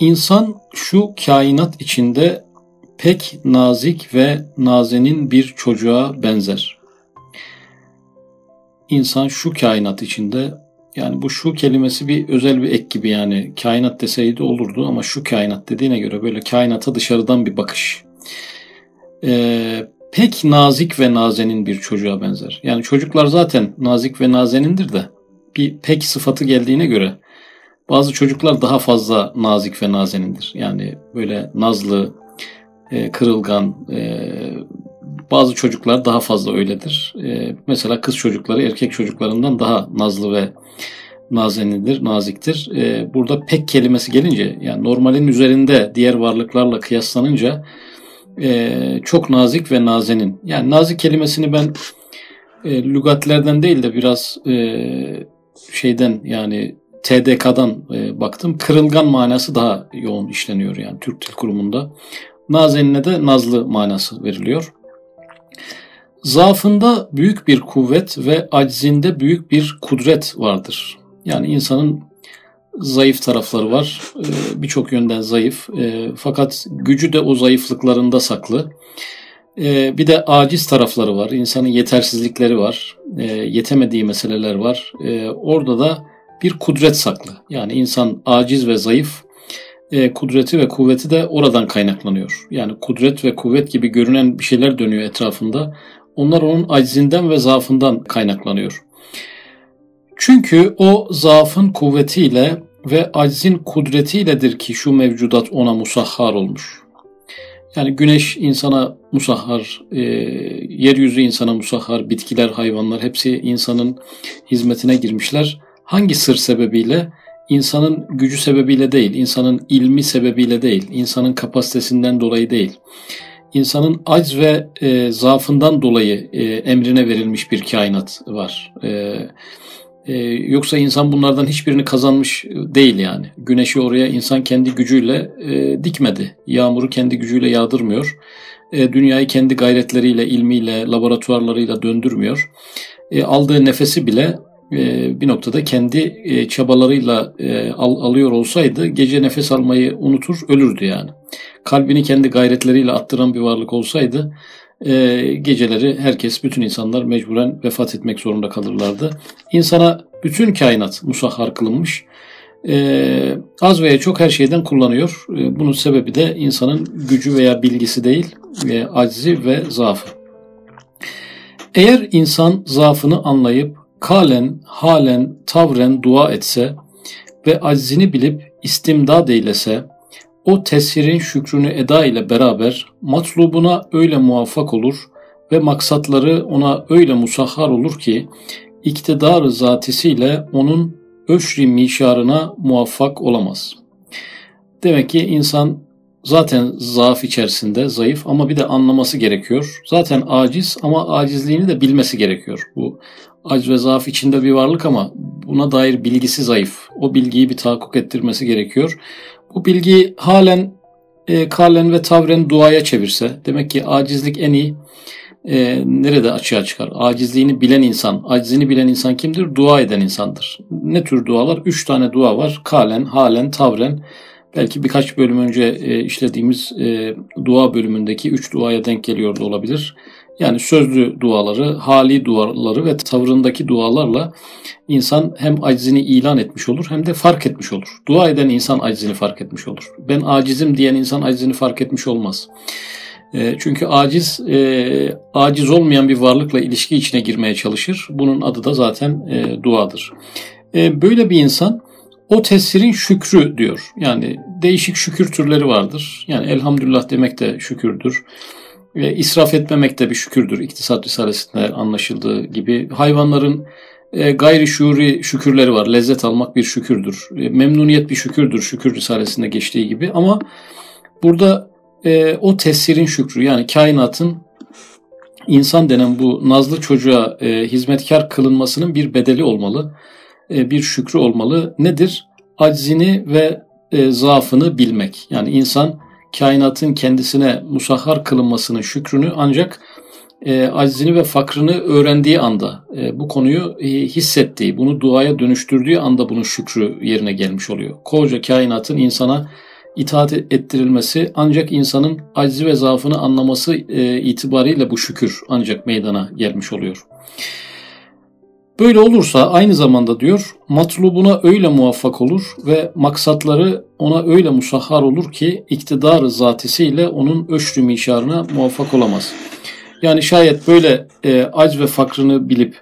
İnsan şu kainat içinde pek nazik ve nazenin bir çocuğa benzer. İnsan şu kainat içinde yani bu şu kelimesi bir özel bir ek gibi yani kainat deseydi olurdu ama şu kainat dediğine göre böyle kainata dışarıdan bir bakış. Ee, pek nazik ve nazenin bir çocuğa benzer. Yani çocuklar zaten nazik ve nazenindir de bir pek sıfatı geldiğine göre bazı çocuklar daha fazla nazik ve nazenindir. Yani böyle nazlı, e, kırılgan, e, bazı çocuklar daha fazla öyledir. E, mesela kız çocukları erkek çocuklarından daha nazlı ve nazenindir, naziktir. Burada pek kelimesi gelince yani normalin üzerinde diğer varlıklarla kıyaslanınca çok nazik ve nazenin. Yani nazik kelimesini ben e, lügatlerden değil de biraz şeyden yani TDK'dan e, baktım. Kırılgan manası daha yoğun işleniyor yani Türk Dil Kurumu'nda. Nazenine de nazlı manası veriliyor. Zaafında büyük bir kuvvet ve aczinde büyük bir kudret vardır. Yani insanın zayıf tarafları var. E, birçok yönden zayıf. E, fakat gücü de o zayıflıklarında saklı. E, bir de aciz tarafları var. İnsanın yetersizlikleri var. Yetemediği meseleler var. Orada da bir kudret saklı. Yani insan aciz ve zayıf. Kudreti ve kuvveti de oradan kaynaklanıyor. Yani kudret ve kuvvet gibi görünen bir şeyler dönüyor etrafında. Onlar onun acizinden ve zaafından kaynaklanıyor. Çünkü o zaafın kuvvetiyle ve aczin kudretiyledir ki şu mevcudat ona musahhar olmuş. Yani güneş insana musahhar, e, yeryüzü insana musahhar, bitkiler, hayvanlar hepsi insanın hizmetine girmişler. Hangi sır sebebiyle? İnsanın gücü sebebiyle değil, insanın ilmi sebebiyle değil, insanın kapasitesinden dolayı değil. İnsanın acz ve e, zaafından dolayı e, emrine verilmiş bir kainat var. E, ee, yoksa insan bunlardan hiçbirini kazanmış değil yani. Güneşi oraya insan kendi gücüyle e, dikmedi. Yağmuru kendi gücüyle yağdırmıyor. E, dünyayı kendi gayretleriyle, ilmiyle, laboratuvarlarıyla döndürmüyor. E, aldığı nefesi bile e, bir noktada kendi e, çabalarıyla e, al, alıyor olsaydı gece nefes almayı unutur, ölürdü yani. Kalbini kendi gayretleriyle attıran bir varlık olsaydı e, geceleri herkes, bütün insanlar mecburen vefat etmek zorunda kalırlardı. İnsana bütün kainat musahhar kılınmış. E, az veya çok her şeyden kullanıyor. E, bunun sebebi de insanın gücü veya bilgisi değil, e, aczi ve zaafı. Eğer insan zaafını anlayıp kalen, halen, tavren dua etse ve aczini bilip istimdad eylese, o tesirin şükrünü eda ile beraber matlubuna öyle muvaffak olur ve maksatları ona öyle musahhar olur ki iktidar zatisiyle onun öşri mişarına muvaffak olamaz. Demek ki insan zaten zaaf içerisinde zayıf ama bir de anlaması gerekiyor. Zaten aciz ama acizliğini de bilmesi gerekiyor. Bu aciz ve zaaf içinde bir varlık ama buna dair bilgisi zayıf. O bilgiyi bir tahakkuk ettirmesi gerekiyor. Bu bilgi halen e, kalen ve tavren duaya çevirse demek ki acizlik en iyi e, nerede açığa çıkar? Acizliğini bilen insan, acizini bilen insan kimdir? Dua eden insandır. Ne tür dualar? Üç tane dua var. Kalen, halen, tavren. Belki birkaç bölüm önce e, işlediğimiz e, dua bölümündeki üç duaya denk geliyor da olabilir. Yani sözlü duaları, hali duaları ve tavrındaki dualarla insan hem acizini ilan etmiş olur hem de fark etmiş olur. Dua eden insan acizini fark etmiş olur. Ben acizim diyen insan acizini fark etmiş olmaz. E, çünkü aciz, e, aciz olmayan bir varlıkla ilişki içine girmeye çalışır. Bunun adı da zaten e, duadır. E, böyle bir insan o tesirin şükrü diyor. Yani değişik şükür türleri vardır. Yani elhamdülillah demek de şükürdür. Ve israf etmemek de bir şükürdür. İktisat Risalesi'nde anlaşıldığı gibi. Hayvanların e, gayri şuuri şükürleri var. Lezzet almak bir şükürdür. E, memnuniyet bir şükürdür. Şükür Risalesi'nde geçtiği gibi. Ama burada e, o tesirin şükrü yani kainatın insan denen bu nazlı çocuğa e, hizmetkar kılınmasının bir bedeli olmalı. E, bir şükrü olmalı. Nedir? Aczini ve e, zaafını bilmek. Yani insan kainatın kendisine musahhar kılınmasının şükrünü ancak e, aczini ve fakrını öğrendiği anda, e, bu konuyu e, hissettiği, bunu duaya dönüştürdüğü anda bunun şükrü yerine gelmiş oluyor. Koca kainatın insana itaat ettirilmesi ancak insanın aczi ve zaafını anlaması e, itibariyle bu şükür ancak meydana gelmiş oluyor. Böyle olursa aynı zamanda diyor matlubuna öyle muvaffak olur ve maksatları ona öyle musahhar olur ki iktidarı zatisiyle onun öşrü mişarına muvaffak olamaz. Yani şayet böyle e, ac ve fakrını bilip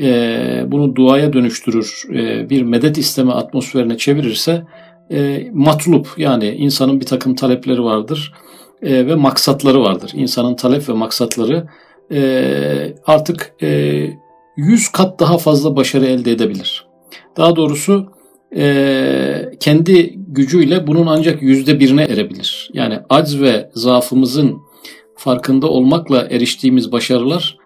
e, bunu duaya dönüştürür, e, bir medet isteme atmosferine çevirirse e, matlup yani insanın bir takım talepleri vardır e, ve maksatları vardır. İnsanın talep ve maksatları e, artık e, 100 kat daha fazla başarı elde edebilir. Daha doğrusu e, kendi gücüyle bunun ancak yüzde birine erebilir. Yani acz ve zaafımızın farkında olmakla eriştiğimiz başarılar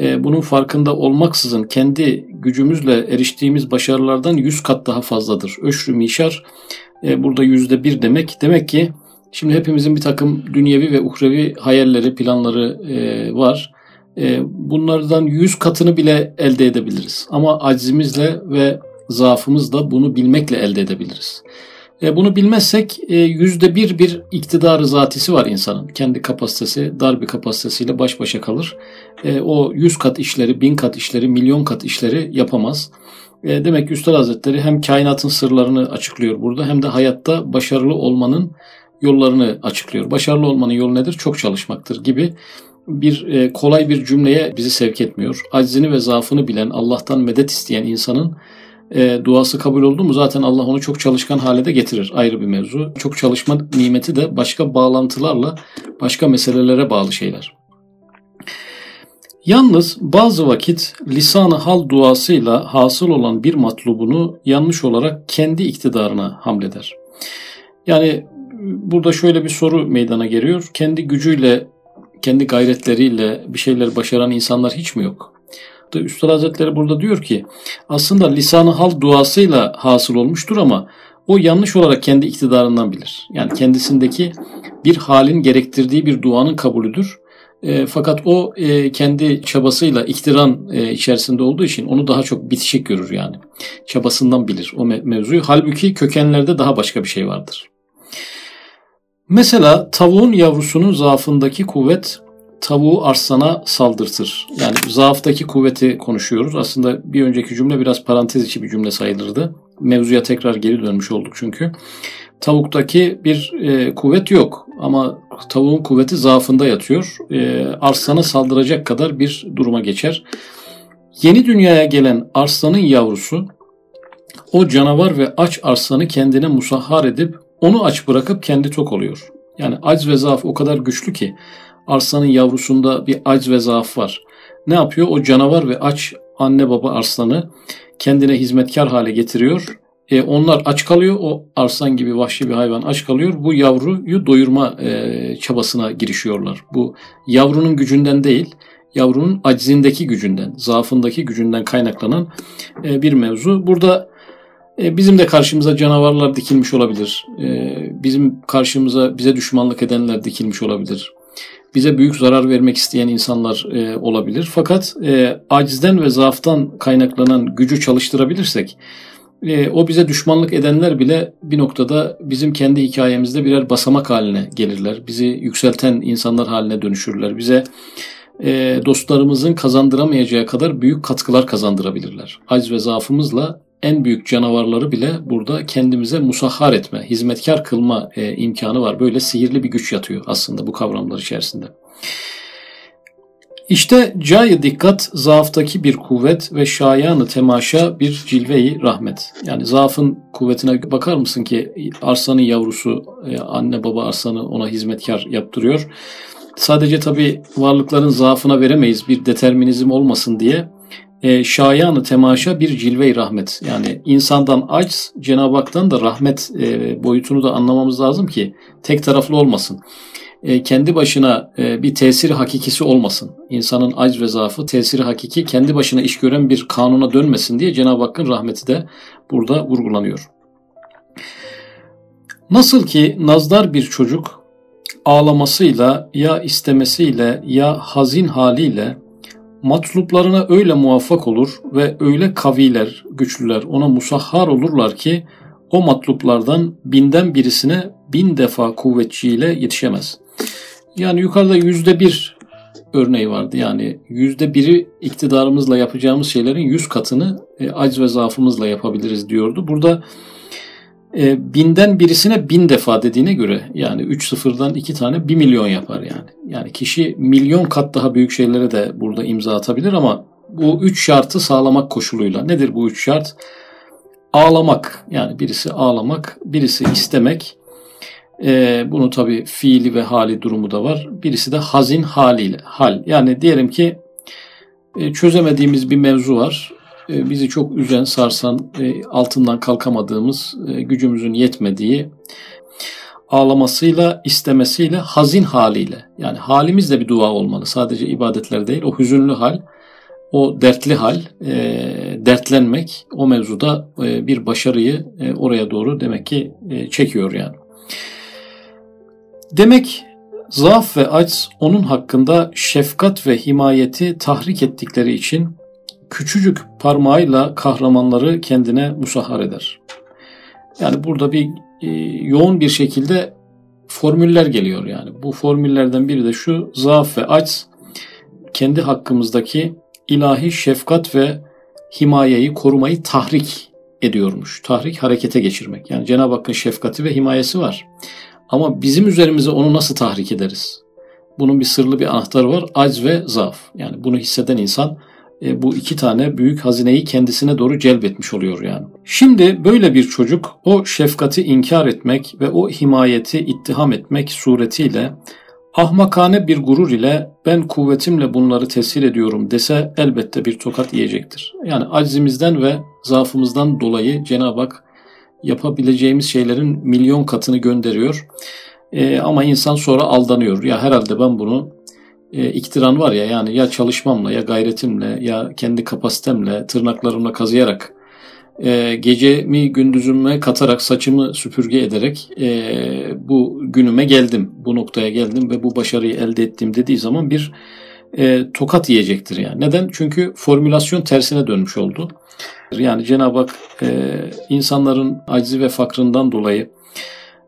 e, bunun farkında olmaksızın kendi gücümüzle eriştiğimiz başarılardan yüz kat daha fazladır. Öşrü mişar e, burada yüzde bir demek. Demek ki şimdi hepimizin bir takım dünyevi ve uhrevi hayalleri, planları e, var. E, bunlardan yüz katını bile elde edebiliriz. Ama acizimizle ve zaafımızla bunu bilmekle elde edebiliriz. E, bunu bilmezsek e, yüzde bir bir iktidarı zatisi var insanın. Kendi kapasitesi, dar bir kapasitesiyle baş başa kalır. O yüz kat işleri, bin kat işleri, milyon kat işleri yapamaz. Demek ki Üstad Hazretleri hem kainatın sırlarını açıklıyor burada hem de hayatta başarılı olmanın yollarını açıklıyor. Başarılı olmanın yolu nedir? Çok çalışmaktır gibi bir kolay bir cümleye bizi sevk etmiyor. Aczini ve zaafını bilen, Allah'tan medet isteyen insanın e, duası kabul oldu mu zaten Allah onu çok çalışkan hale de getirir. Ayrı bir mevzu. Çok çalışma nimeti de başka bağlantılarla başka meselelere bağlı şeyler. Yalnız bazı vakit lisanı hal duasıyla hasıl olan bir matlubunu yanlış olarak kendi iktidarına hamleder. Yani burada şöyle bir soru meydana geliyor. Kendi gücüyle, kendi gayretleriyle bir şeyler başaran insanlar hiç mi yok? Üstad Hazretleri burada diyor ki aslında lisanı hal duasıyla hasıl olmuştur ama o yanlış olarak kendi iktidarından bilir. Yani kendisindeki bir halin gerektirdiği bir duanın kabulüdür. E, fakat o e, kendi çabasıyla iktiran e, içerisinde olduğu için onu daha çok bitişik görür yani. Çabasından bilir o me- mevzuyu. Halbuki kökenlerde daha başka bir şey vardır. Mesela tavuğun yavrusunun zaafındaki kuvvet tavuğu arslana saldırtır. Yani zaaftaki kuvveti konuşuyoruz. Aslında bir önceki cümle biraz parantez içi bir cümle sayılırdı. Mevzuya tekrar geri dönmüş olduk çünkü. Tavuktaki bir e, kuvvet yok ama tavuğun kuvveti zaafında yatıyor. E, arslana saldıracak kadar bir duruma geçer. Yeni dünyaya gelen arslanın yavrusu o canavar ve aç arslanı kendine musahhar edip onu aç bırakıp kendi tok oluyor. Yani aç ve zaaf o kadar güçlü ki Arslanın yavrusunda bir aç ve zaaf var. Ne yapıyor? O canavar ve aç anne baba arslanı kendine hizmetkar hale getiriyor. E, onlar aç kalıyor. O arslan gibi vahşi bir hayvan aç kalıyor. Bu yavruyu doyurma e, çabasına girişiyorlar. Bu yavrunun gücünden değil, yavrunun aczindeki gücünden, zaafındaki gücünden kaynaklanan e, bir mevzu. Burada bizim de karşımıza canavarlar dikilmiş olabilir. E, bizim karşımıza bize düşmanlık edenler dikilmiş olabilir bize büyük zarar vermek isteyen insanlar e, olabilir. Fakat e, acizden ve zaaftan kaynaklanan gücü çalıştırabilirsek e, o bize düşmanlık edenler bile bir noktada bizim kendi hikayemizde birer basamak haline gelirler. Bizi yükselten insanlar haline dönüşürler. Bize e, dostlarımızın kazandıramayacağı kadar büyük katkılar kazandırabilirler. Aciz ve zaafımızla en büyük canavarları bile burada kendimize musahhar etme, hizmetkar kılma e, imkanı var. Böyle sihirli bir güç yatıyor aslında bu kavramlar içerisinde. İşte cayı dikkat zaaftaki bir kuvvet ve şayanı temaşa bir cilveyi rahmet. Yani zaafın kuvvetine bakar mısın ki arslanın yavrusu e, anne baba arslanı ona hizmetkar yaptırıyor. Sadece tabi varlıkların zaafına veremeyiz bir determinizm olmasın diye e, şayanı temaşa bir cilve rahmet. Yani insandan aç, Cenab-ı Hak'tan da rahmet e, boyutunu da anlamamız lazım ki tek taraflı olmasın. E, kendi başına e, bir tesiri hakikisi olmasın. İnsanın aç ve zaafı tesiri hakiki kendi başına iş gören bir kanuna dönmesin diye Cenab-ı Hakk'ın rahmeti de burada vurgulanıyor. Nasıl ki nazdar bir çocuk ağlamasıyla ya istemesiyle ya hazin haliyle matluplarına öyle muvaffak olur ve öyle kaviler, güçlüler ona musahhar olurlar ki o matluplardan binden birisine bin defa kuvvetçiyle yetişemez. Yani yukarıda yüzde bir örneği vardı. Yani yüzde biri iktidarımızla yapacağımız şeylerin yüz katını e, aciz ve zaafımızla yapabiliriz diyordu. Burada e, binden birisine bin defa dediğine göre yani üç sıfırdan iki tane bir milyon yapar yani. Yani kişi milyon kat daha büyük şeylere de burada imza atabilir ama bu üç şartı sağlamak koşuluyla. Nedir bu üç şart? Ağlamak yani birisi ağlamak, birisi istemek, e, bunu tabi fiili ve hali durumu da var. Birisi de hazin haliyle. Hal. Yani diyelim ki e, çözemediğimiz bir mevzu var. E, bizi çok üzen, sarsan, e, altından kalkamadığımız, e, gücümüzün yetmediği ağlamasıyla, istemesiyle, hazin haliyle. Yani halimiz de bir dua olmalı. Sadece ibadetler değil. O hüzünlü hal, o dertli hal, e, dertlenmek o mevzuda e, bir başarıyı e, oraya doğru demek ki e, çekiyor yani. Demek zaaf ve aciz onun hakkında şefkat ve himayeti tahrik ettikleri için küçücük parmağıyla kahramanları kendine musahhar eder. Yani burada bir e, yoğun bir şekilde formüller geliyor yani. Bu formüllerden biri de şu zaaf ve aciz kendi hakkımızdaki ilahi şefkat ve himayeyi korumayı tahrik ediyormuş. Tahrik harekete geçirmek. Yani Cenab-ı Hakk'ın şefkati ve himayesi var. Ama bizim üzerimize onu nasıl tahrik ederiz? Bunun bir sırlı bir anahtarı var. Acz ve zaaf. Yani bunu hisseden insan e, bu iki tane büyük hazineyi kendisine doğru celbetmiş oluyor yani. Şimdi böyle bir çocuk o şefkati inkar etmek ve o himayeti ittiham etmek suretiyle ahmakane bir gurur ile ben kuvvetimle bunları tesir ediyorum dese elbette bir tokat yiyecektir. Yani aczimizden ve zaafımızdan dolayı Cenab-ı Hak yapabileceğimiz şeylerin milyon katını gönderiyor. E, ama insan sonra aldanıyor. Ya herhalde ben bunu e, iktiran var ya yani ya çalışmamla ya gayretimle ya kendi kapasitemle tırnaklarımla kazıyarak e, gecemi gündüzüme katarak saçımı süpürge ederek e, bu günüme geldim. Bu noktaya geldim ve bu başarıyı elde ettim dediği zaman bir e, tokat yiyecektir yani. Neden? Çünkü formülasyon tersine dönmüş oldu. Yani Cenab-ı Hak e, insanların acizi ve fakrından dolayı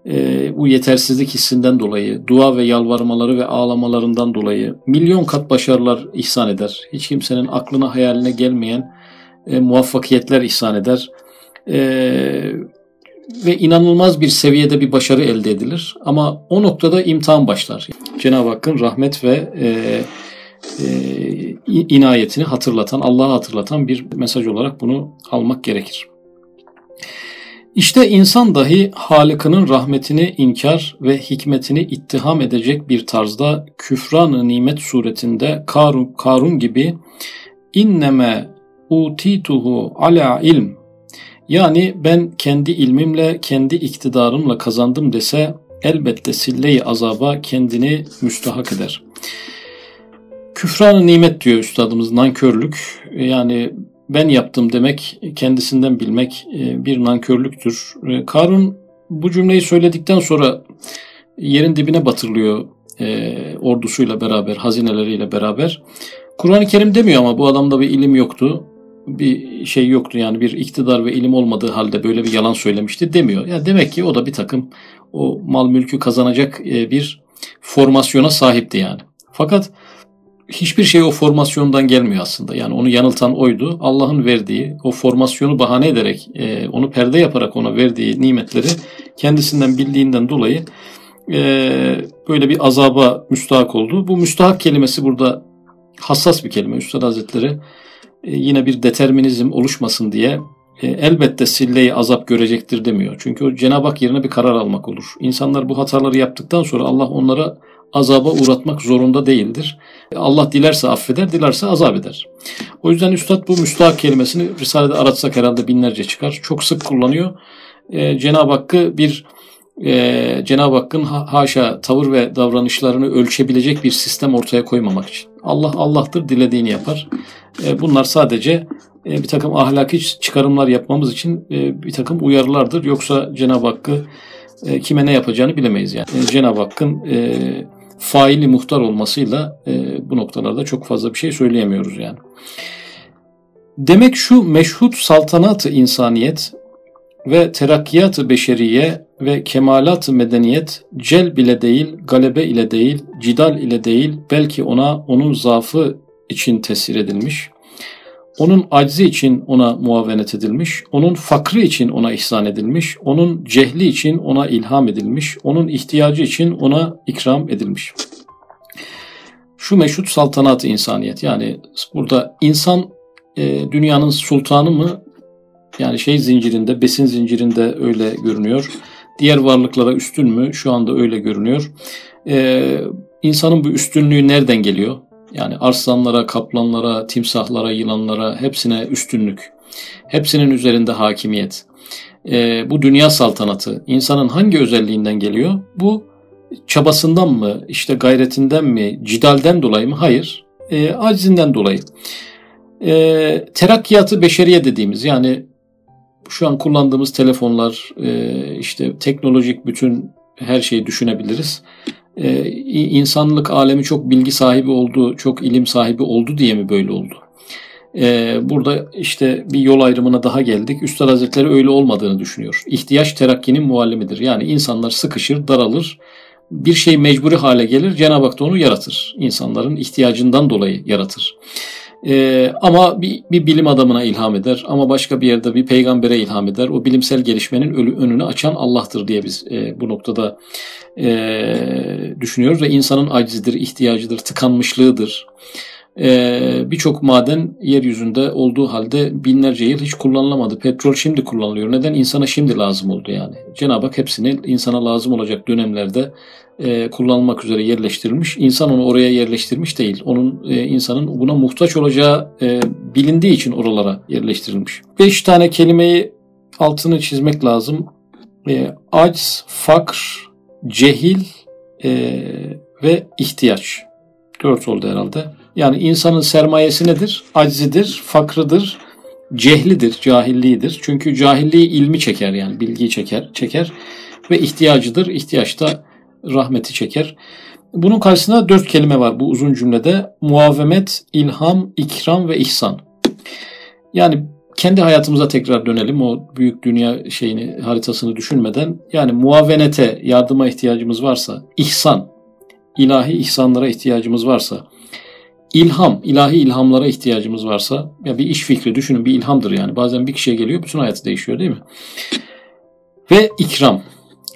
e, bu yetersizlik hissinden dolayı, dua ve yalvarmaları ve ağlamalarından dolayı milyon kat başarılar ihsan eder. Hiç kimsenin aklına hayaline gelmeyen e, muvaffakiyetler ihsan eder. E, ve inanılmaz bir seviyede bir başarı elde edilir. Ama o noktada imtihan başlar. Cenab-ı Hakk'ın rahmet ve e, e, inayetini hatırlatan, Allah'ı hatırlatan bir mesaj olarak bunu almak gerekir. İşte insan dahi Halık'ının rahmetini inkar ve hikmetini ittiham edecek bir tarzda küfran nimet suretinde Karun, Karun gibi inneme utituhu ala ilm yani ben kendi ilmimle, kendi iktidarımla kazandım dese elbette sille-i azaba kendini müstahak eder. Küfran nimet diyor üstadımız nankörlük. Yani ben yaptım demek kendisinden bilmek e, bir nankörlüktür. E, Karun bu cümleyi söyledikten sonra yerin dibine batırılıyor e, ordusuyla beraber, hazineleriyle beraber. Kur'an-ı Kerim demiyor ama bu adamda bir ilim yoktu. Bir şey yoktu yani bir iktidar ve ilim olmadığı halde böyle bir yalan söylemişti demiyor. Yani demek ki o da bir takım o mal mülkü kazanacak bir formasyona sahipti yani. Fakat hiçbir şey o formasyondan gelmiyor aslında. Yani onu yanıltan oydu. Allah'ın verdiği o formasyonu bahane ederek, e, onu perde yaparak ona verdiği nimetleri kendisinden bildiğinden dolayı e, böyle bir azaba müstahak oldu. Bu müstahak kelimesi burada hassas bir kelime. Üstad Hazretleri e, yine bir determinizm oluşmasın diye e, elbette silleyi azap görecektir demiyor. Çünkü o Cenab-ı Hak yerine bir karar almak olur. İnsanlar bu hataları yaptıktan sonra Allah onlara azaba uğratmak zorunda değildir. Allah dilerse affeder, dilerse azap eder. O yüzden Üstad bu müstahak kelimesini Risale'de aratsak herhalde binlerce çıkar. Çok sık kullanıyor. Ee, Cenab-ı Hakk'ı bir e, Cenab-ı Hakk'ın haşa tavır ve davranışlarını ölçebilecek bir sistem ortaya koymamak için. Allah Allah'tır, dilediğini yapar. E, bunlar sadece e, bir takım ahlaki çıkarımlar yapmamız için e, bir takım uyarılardır. Yoksa Cenab-ı Hakk'ı e, kime ne yapacağını bilemeyiz yani. E, Cenab-ı Hakk'ın e, faili muhtar olmasıyla e, bu noktalarda çok fazla bir şey söyleyemiyoruz yani. Demek şu meşhut saltanatı insaniyet ve terakkiyat-ı beşeriye ve kemalat-ı medeniyet cel bile değil, galebe ile değil, cidal ile değil, belki ona onun zaafı için tesir edilmiş. Onun aczi için ona muavenet edilmiş, onun fakrı için ona ihsan edilmiş, onun cehli için ona ilham edilmiş, onun ihtiyacı için ona ikram edilmiş. Şu meşhut saltanat insaniyet yani burada insan e, dünyanın sultanı mı yani şey zincirinde, besin zincirinde öyle görünüyor. Diğer varlıklara üstün mü? Şu anda öyle görünüyor. Ee, insanın bu üstünlüğü nereden geliyor? Yani arslanlara, kaplanlara, timsahlara, yılanlara hepsine üstünlük. Hepsinin üzerinde hakimiyet. Ee, bu dünya saltanatı insanın hangi özelliğinden geliyor? Bu çabasından mı, işte gayretinden mi, cidalden dolayı mı? Hayır. E, acizinden dolayı. E, terakkiyatı beşeriye dediğimiz yani şu an kullandığımız telefonlar, e, işte teknolojik bütün her şeyi düşünebiliriz. E, insanlık alemi çok bilgi sahibi oldu, çok ilim sahibi oldu diye mi böyle oldu? E, burada işte bir yol ayrımına daha geldik. Üstad Hazretleri öyle olmadığını düşünüyor. İhtiyaç terakkinin muallimidir. Yani insanlar sıkışır, daralır, bir şey mecburi hale gelir. Cenab-ı Hak da onu yaratır. İnsanların ihtiyacından dolayı yaratır. Ee, ama bir, bir bilim adamına ilham eder ama başka bir yerde bir peygambere ilham eder. O bilimsel gelişmenin önünü açan Allah'tır diye biz e, bu noktada e, düşünüyoruz ve insanın acizidir, ihtiyacıdır, tıkanmışlığıdır. Ee, Birçok maden yeryüzünde olduğu halde binlerce yıl hiç kullanılamadı. Petrol şimdi kullanılıyor. Neden? İnsana şimdi lazım oldu yani. Cenab-ı Hak hepsini insana lazım olacak dönemlerde e, kullanılmak üzere yerleştirilmiş. İnsan onu oraya yerleştirmiş değil. Onun e, insanın buna muhtaç olacağı e, bilindiği için oralara yerleştirilmiş. Beş tane kelimeyi altını çizmek lazım. Acz, fakr, cehil ve ihtiyaç. Dört oldu herhalde. Yani insanın sermayesi nedir? Aczidir, fakrıdır, cehlidir, cahilliğidir. Çünkü cahilliği ilmi çeker yani bilgiyi çeker, çeker ve ihtiyacıdır. İhtiyaçta rahmeti çeker. Bunun karşısında dört kelime var bu uzun cümlede. Muavemet, ilham, ikram ve ihsan. Yani kendi hayatımıza tekrar dönelim o büyük dünya şeyini haritasını düşünmeden. Yani muavenete, yardıma ihtiyacımız varsa, ihsan, ilahi ihsanlara ihtiyacımız varsa, ilham, ilahi ilhamlara ihtiyacımız varsa, ya bir iş fikri düşünün bir ilhamdır yani. Bazen bir kişiye geliyor bütün hayatı değişiyor değil mi? Ve ikram,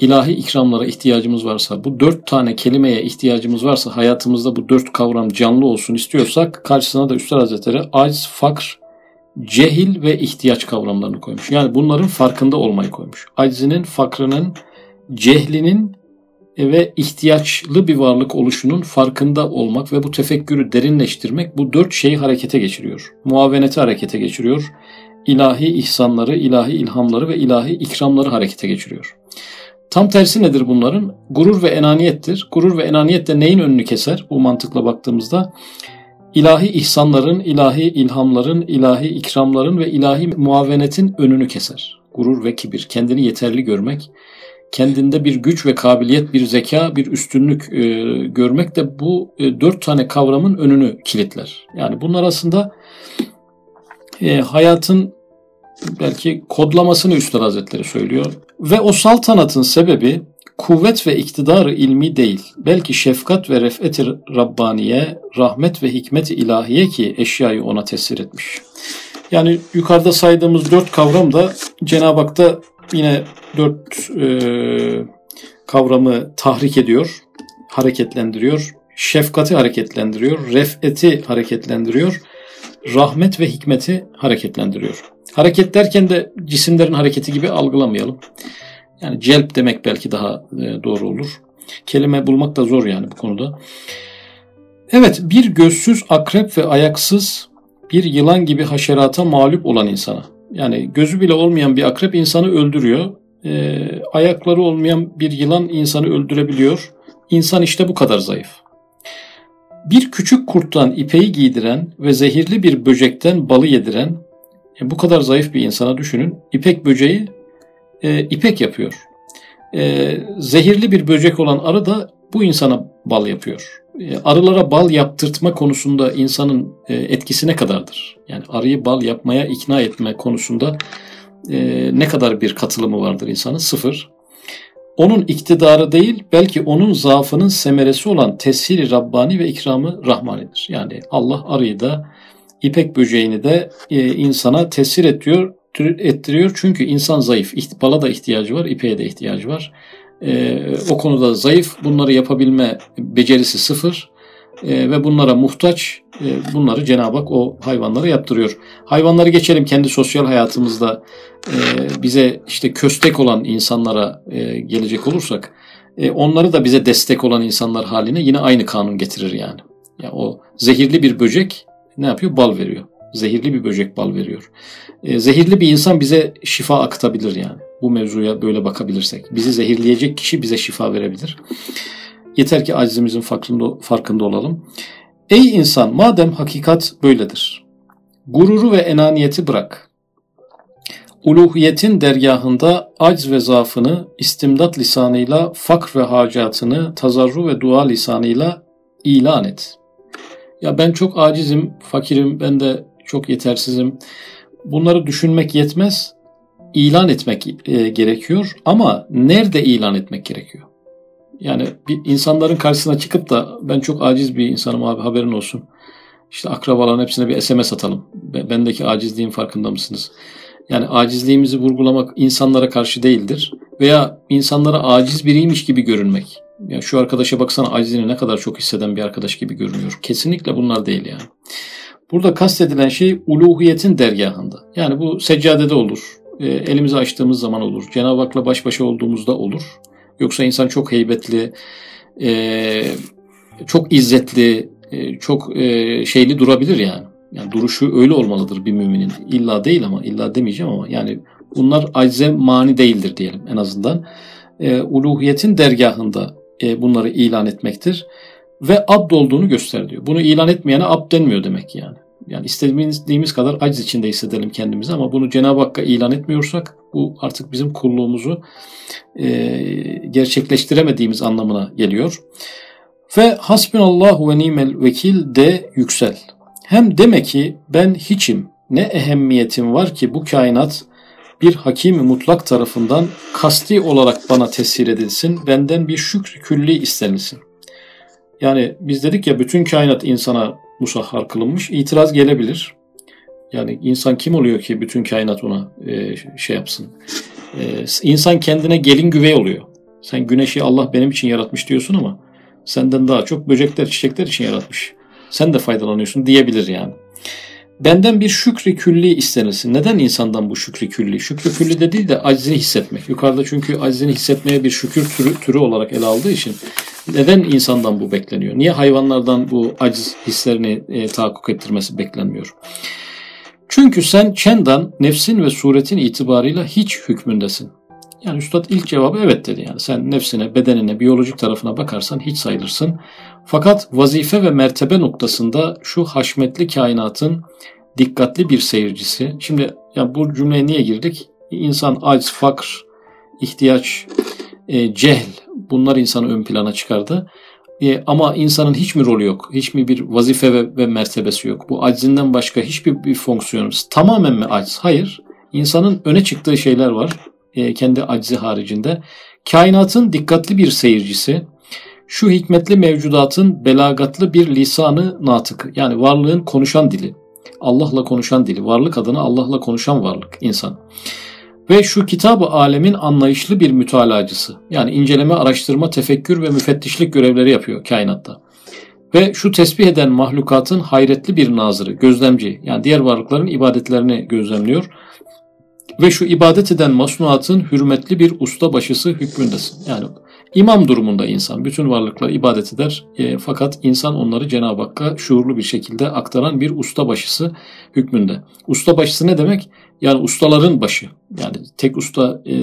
ilahi ikramlara ihtiyacımız varsa, bu dört tane kelimeye ihtiyacımız varsa, hayatımızda bu dört kavram canlı olsun istiyorsak, karşısına da Üstad Hazretleri acz, fakr, cehil ve ihtiyaç kavramlarını koymuş. Yani bunların farkında olmayı koymuş. Aczinin, fakrının, cehlinin ve ihtiyaçlı bir varlık oluşunun farkında olmak ve bu tefekkürü derinleştirmek bu dört şeyi harekete geçiriyor. Muaveneti harekete geçiriyor. İlahi ihsanları, ilahi ilhamları ve ilahi ikramları harekete geçiriyor. Tam tersi nedir bunların? Gurur ve enaniyettir. Gurur ve enaniyet de neyin önünü keser bu mantıkla baktığımızda? İlahi ihsanların, ilahi ilhamların, ilahi ikramların ve ilahi muavenetin önünü keser. Gurur ve kibir, kendini yeterli görmek, kendinde bir güç ve kabiliyet, bir zeka, bir üstünlük e, görmek de bu e, dört tane kavramın önünü kilitler. Yani bunlar aslında e, hayatın belki kodlamasını Üstad Hazretleri söylüyor. Ve o saltanatın sebebi kuvvet ve iktidarı ilmi değil, belki şefkat ve refet-i Rabbaniye, rahmet ve hikmet-i ilahiye ki eşyayı ona tesir etmiş. Yani yukarıda saydığımız dört kavram da Cenab-ı Hak'ta yine dört e, kavramı tahrik ediyor, hareketlendiriyor. Şefkati hareketlendiriyor, refeti hareketlendiriyor, rahmet ve hikmeti hareketlendiriyor. Hareket derken de cisimlerin hareketi gibi algılamayalım. Yani celp demek belki daha e, doğru olur. Kelime bulmak da zor yani bu konuda. Evet bir gözsüz akrep ve ayaksız bir yılan gibi haşerata mağlup olan insana. Yani gözü bile olmayan bir akrep insanı öldürüyor. E, ayakları olmayan bir yılan insanı öldürebiliyor. İnsan işte bu kadar zayıf. Bir küçük kurttan ipeyi giydiren ve zehirli bir böcekten balı yediren e, bu kadar zayıf bir insana düşünün. İpek böceği e, ipek yapıyor. E, zehirli bir böcek olan arı da bu insana bal yapıyor. E, arılara bal yaptırtma konusunda insanın e, etkisi ne kadardır? Yani arıyı bal yapmaya ikna etme konusunda e, ne kadar bir katılımı vardır insanın? Sıfır. Onun iktidarı değil, belki onun zaafının semeresi olan teshiri Rabbani ve ikramı Rahmani'dir. Yani Allah arıyı da, ipek böceğini de insana tesir ettiriyor, ettiriyor. Çünkü insan zayıf. Bala da ihtiyacı var, ipeğe de ihtiyacı var. E, o konuda zayıf. Bunları yapabilme becerisi sıfır. E, ve bunlara muhtaç. E, bunları Cenab-ı Hak o hayvanlara yaptırıyor. Hayvanları geçelim kendi sosyal hayatımızda e, bize işte köstek olan insanlara e, gelecek olursak e, onları da bize destek olan insanlar haline yine aynı kanun getirir yani. Yani o zehirli bir böcek ne yapıyor? Bal veriyor. Zehirli bir böcek bal veriyor. E, zehirli bir insan bize şifa akıtabilir yani. Bu mevzuya böyle bakabilirsek. Bizi zehirleyecek kişi bize şifa verebilir. Yeter ki acizimizin farkında, farkında olalım. Ey insan madem hakikat böyledir. Gururu ve enaniyeti bırak. Uluhiyetin dergahında acz ve zaafını istimdat lisanıyla fakr ve hacatını tazarru ve dua lisanıyla ilan et. Ya ben çok acizim, fakirim, ben de çok yetersizim. Bunları düşünmek yetmez. İlan etmek e, gerekiyor ama nerede ilan etmek gerekiyor? Yani bir insanların karşısına çıkıp da ben çok aciz bir insanım abi haberin olsun. İşte akrabaların hepsine bir SMS atalım. Bendeki acizliğin farkında mısınız? Yani acizliğimizi vurgulamak insanlara karşı değildir. Veya insanlara aciz biriymiş gibi görünmek. Yani şu arkadaşa baksana acizini ne kadar çok hisseden bir arkadaş gibi görünüyor. Kesinlikle bunlar değil yani. Burada kastedilen şey uluhiyetin dergahında. Yani bu seccadede olur. E, elimizi açtığımız zaman olur. Cenab-ı Hak'la baş başa olduğumuzda olur. Yoksa insan çok heybetli, e, çok izzetli, e, çok e, şeyli durabilir yani. Yani duruşu öyle olmalıdır bir müminin. İlla değil ama illa demeyeceğim ama yani bunlar acize mani değildir diyelim en azından. E, uluhiyetin dergahında e, bunları ilan etmektir ve abd olduğunu göster diyor. Bunu ilan etmeyene abd denmiyor demek yani. Yani istediğimiz kadar aciz içinde hissedelim kendimizi ama bunu Cenab-ı Hakk'a ilan etmiyorsak bu artık bizim kulluğumuzu e, gerçekleştiremediğimiz anlamına geliyor. Ve hasbunallahu ve nimel vekil de yüksel. Hem deme ki ben hiçim, ne ehemmiyetim var ki bu kainat bir hakimi mutlak tarafından kasti olarak bana tesir edilsin, benden bir şükr külli istenilsin. Yani biz dedik ya bütün kainat insana musahhar kılınmış. İtiraz gelebilir. Yani insan kim oluyor ki bütün kainat ona e, şey yapsın? E, insan kendine gelin güvey oluyor. Sen güneşi Allah benim için yaratmış diyorsun ama senden daha çok böcekler, çiçekler için yaratmış. Sen de faydalanıyorsun diyebilir yani. Benden bir şükri külli istenilsin. Neden insandan bu şükri külli? Şükrü külli de değil de aczini hissetmek. Yukarıda çünkü aczini hissetmeye bir şükür türü, türü olarak ele aldığı için neden insandan bu bekleniyor? Niye hayvanlardan bu aciz hislerini e, tahakkuk ettirmesi beklenmiyor? Çünkü sen çendan nefsin ve suretin itibarıyla hiç hükmündesin. Yani üstad ilk cevabı evet dedi yani. Sen nefsine, bedenine, biyolojik tarafına bakarsan hiç sayılırsın. Fakat vazife ve mertebe noktasında şu haşmetli kainatın dikkatli bir seyircisi. Şimdi ya bu cümleye niye girdik? İnsan aciz, fakr, ihtiyaç, e, cehl bunlar insanı ön plana çıkardı. E, ama insanın hiç mi rolü yok? Hiç mi bir vazife ve, ve mertebesi yok? Bu acizinden başka hiçbir bir fonksiyonu tamamen mi aciz? Hayır. İnsanın öne çıktığı şeyler var. E, kendi acizi haricinde. Kainatın dikkatli bir seyircisi. Şu hikmetli mevcudatın belagatlı bir lisanı natık. Yani varlığın konuşan dili. Allah'la konuşan dili. Varlık adına Allah'la konuşan varlık insan. Ve şu kitabı alemin anlayışlı bir mütalacısı. Yani inceleme, araştırma, tefekkür ve müfettişlik görevleri yapıyor kainatta. Ve şu tesbih eden mahlukatın hayretli bir nazırı, gözlemci. Yani diğer varlıkların ibadetlerini gözlemliyor. Ve şu ibadet eden masnuatın hürmetli bir usta başısı hükmündesin. Yani İmam durumunda insan. Bütün varlıklar ibadet eder. E, fakat insan onları Cenab-ı Hakk'a şuurlu bir şekilde aktaran bir usta başısı hükmünde. Usta başısı ne demek? Yani ustaların başı. Yani tek usta e,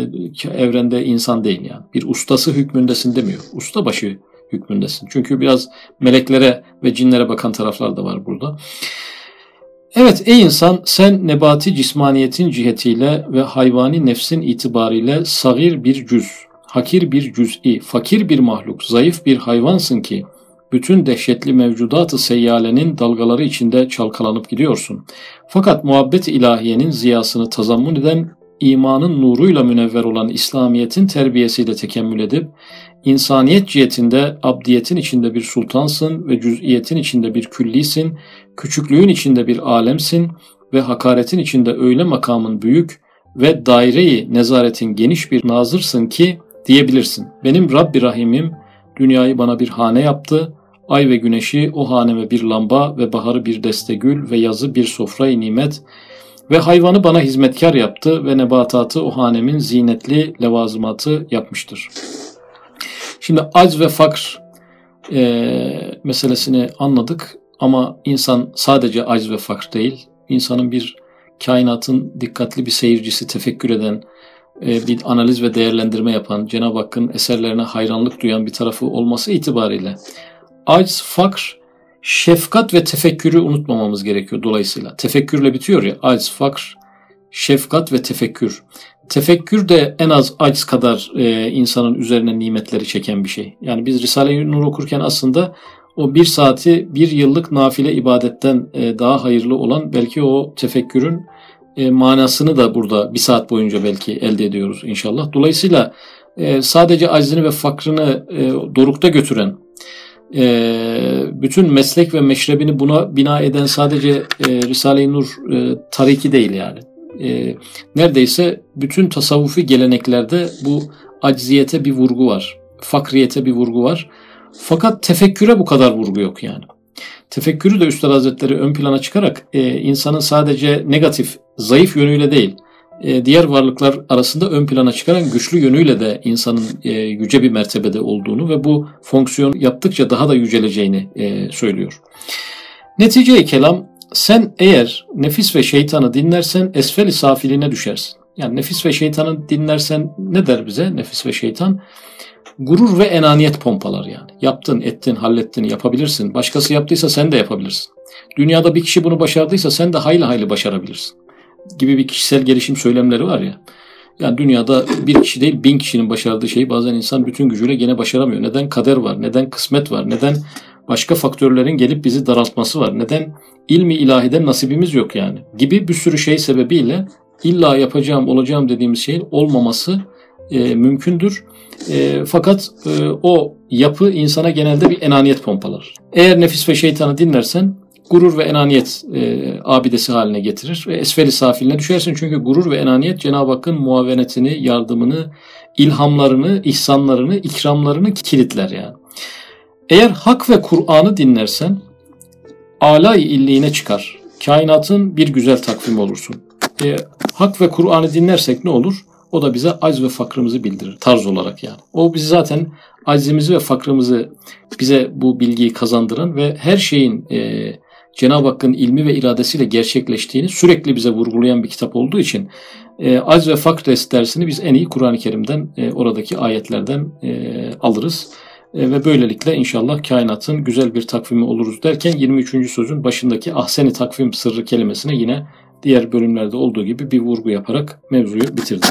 evrende insan değil yani. Bir ustası hükmündesin demiyor. Usta başı hükmündesin. Çünkü biraz meleklere ve cinlere bakan taraflar da var burada. Evet ey insan sen nebati cismaniyetin cihetiyle ve hayvani nefsin itibariyle sagir bir cüz, hakir bir cüz'i, fakir bir mahluk, zayıf bir hayvansın ki bütün dehşetli mevcudatı seyyalenin dalgaları içinde çalkalanıp gidiyorsun. Fakat muhabbet ilahiyenin ziyasını tazammun eden imanın nuruyla münevver olan İslamiyet'in terbiyesiyle tekemmül edip, insaniyet cihetinde abdiyetin içinde bir sultansın ve cüz'iyetin içinde bir küllisin, küçüklüğün içinde bir alemsin ve hakaretin içinde öyle makamın büyük ve daireyi nezaretin geniş bir nazırsın ki diyebilirsin. Benim Rabbi Rahim'im dünyayı bana bir hane yaptı, ay ve güneşi o haneme bir lamba ve baharı bir deste gül ve yazı bir sofrayı nimet ve hayvanı bana hizmetkar yaptı ve nebatatı o hanemin zinetli levazımatı yapmıştır. Şimdi acz ve fakr e, meselesini anladık ama insan sadece acz ve fakr değil, insanın bir kainatın dikkatli bir seyircisi, tefekkür eden, bir analiz ve değerlendirme yapan, Cenab-ı Hakk'ın eserlerine hayranlık duyan bir tarafı olması itibariyle acz, fakr, şefkat ve tefekkürü unutmamamız gerekiyor dolayısıyla. Tefekkürle bitiyor ya acz, fakr, şefkat ve tefekkür. Tefekkür de en az acz kadar e, insanın üzerine nimetleri çeken bir şey. Yani biz Risale-i Nur okurken aslında o bir saati bir yıllık nafile ibadetten e, daha hayırlı olan belki o tefekkürün e, manasını da burada bir saat boyunca belki elde ediyoruz inşallah. Dolayısıyla e, sadece aczini ve fakrını e, dorukta götüren, bütün meslek ve meşrebini buna bina eden sadece Risale-i Nur tariki değil yani. Neredeyse bütün tasavvufi geleneklerde bu acziyete bir vurgu var. Fakriyete bir vurgu var. Fakat tefekküre bu kadar vurgu yok yani. Tefekkürü de Üstad Hazretleri ön plana çıkarak e, insanın sadece negatif, zayıf yönüyle değil, e, diğer varlıklar arasında ön plana çıkaran güçlü yönüyle de insanın e, yüce bir mertebede olduğunu ve bu fonksiyon yaptıkça daha da yüceleceğini e, söylüyor. Netice kelam sen eğer nefis ve şeytanı dinlersen esfel-i safiline düşersin. Yani nefis ve şeytanı dinlersen ne der bize nefis ve şeytan? Gurur ve enaniyet pompalar yani. Yaptın, ettin, hallettin, yapabilirsin. Başkası yaptıysa sen de yapabilirsin. Dünyada bir kişi bunu başardıysa sen de hayli hayli başarabilirsin. Gibi bir kişisel gelişim söylemleri var ya. Yani dünyada bir kişi değil bin kişinin başardığı şeyi bazen insan bütün gücüyle gene başaramıyor. Neden kader var, neden kısmet var, neden başka faktörlerin gelip bizi daraltması var, neden ilmi ilahiden nasibimiz yok yani. Gibi bir sürü şey sebebiyle illa yapacağım, olacağım dediğimiz şeyin olmaması e, mümkündür. E, fakat e, o yapı insana genelde bir enaniyet pompalar. Eğer nefis ve şeytanı dinlersen gurur ve enaniyet e, abidesi haline getirir ve esfeli safiline düşersin. Çünkü gurur ve enaniyet Cenab-ı Hakk'ın muavenetini, yardımını, ilhamlarını, ihsanlarını, ikramlarını kilitler yani. Eğer hak ve Kur'an'ı dinlersen alay illiğine çıkar. Kainatın bir güzel takvimi olursun. E, hak ve Kur'an'ı dinlersek ne olur? O da bize acz ve fakrımızı bildirir tarz olarak yani. O bizi zaten aczimizi ve fakrımızı bize bu bilgiyi kazandıran ve her şeyin e, Cenab-ı Hakk'ın ilmi ve iradesiyle gerçekleştiğini sürekli bize vurgulayan bir kitap olduğu için e, acz ve fakr dersini biz en iyi Kur'an-ı Kerim'den e, oradaki ayetlerden e, alırız. E, ve böylelikle inşallah kainatın güzel bir takvimi oluruz derken 23. sözün başındaki ahseni takvim sırrı kelimesine yine diğer bölümlerde olduğu gibi bir vurgu yaparak mevzuyu bitirdim.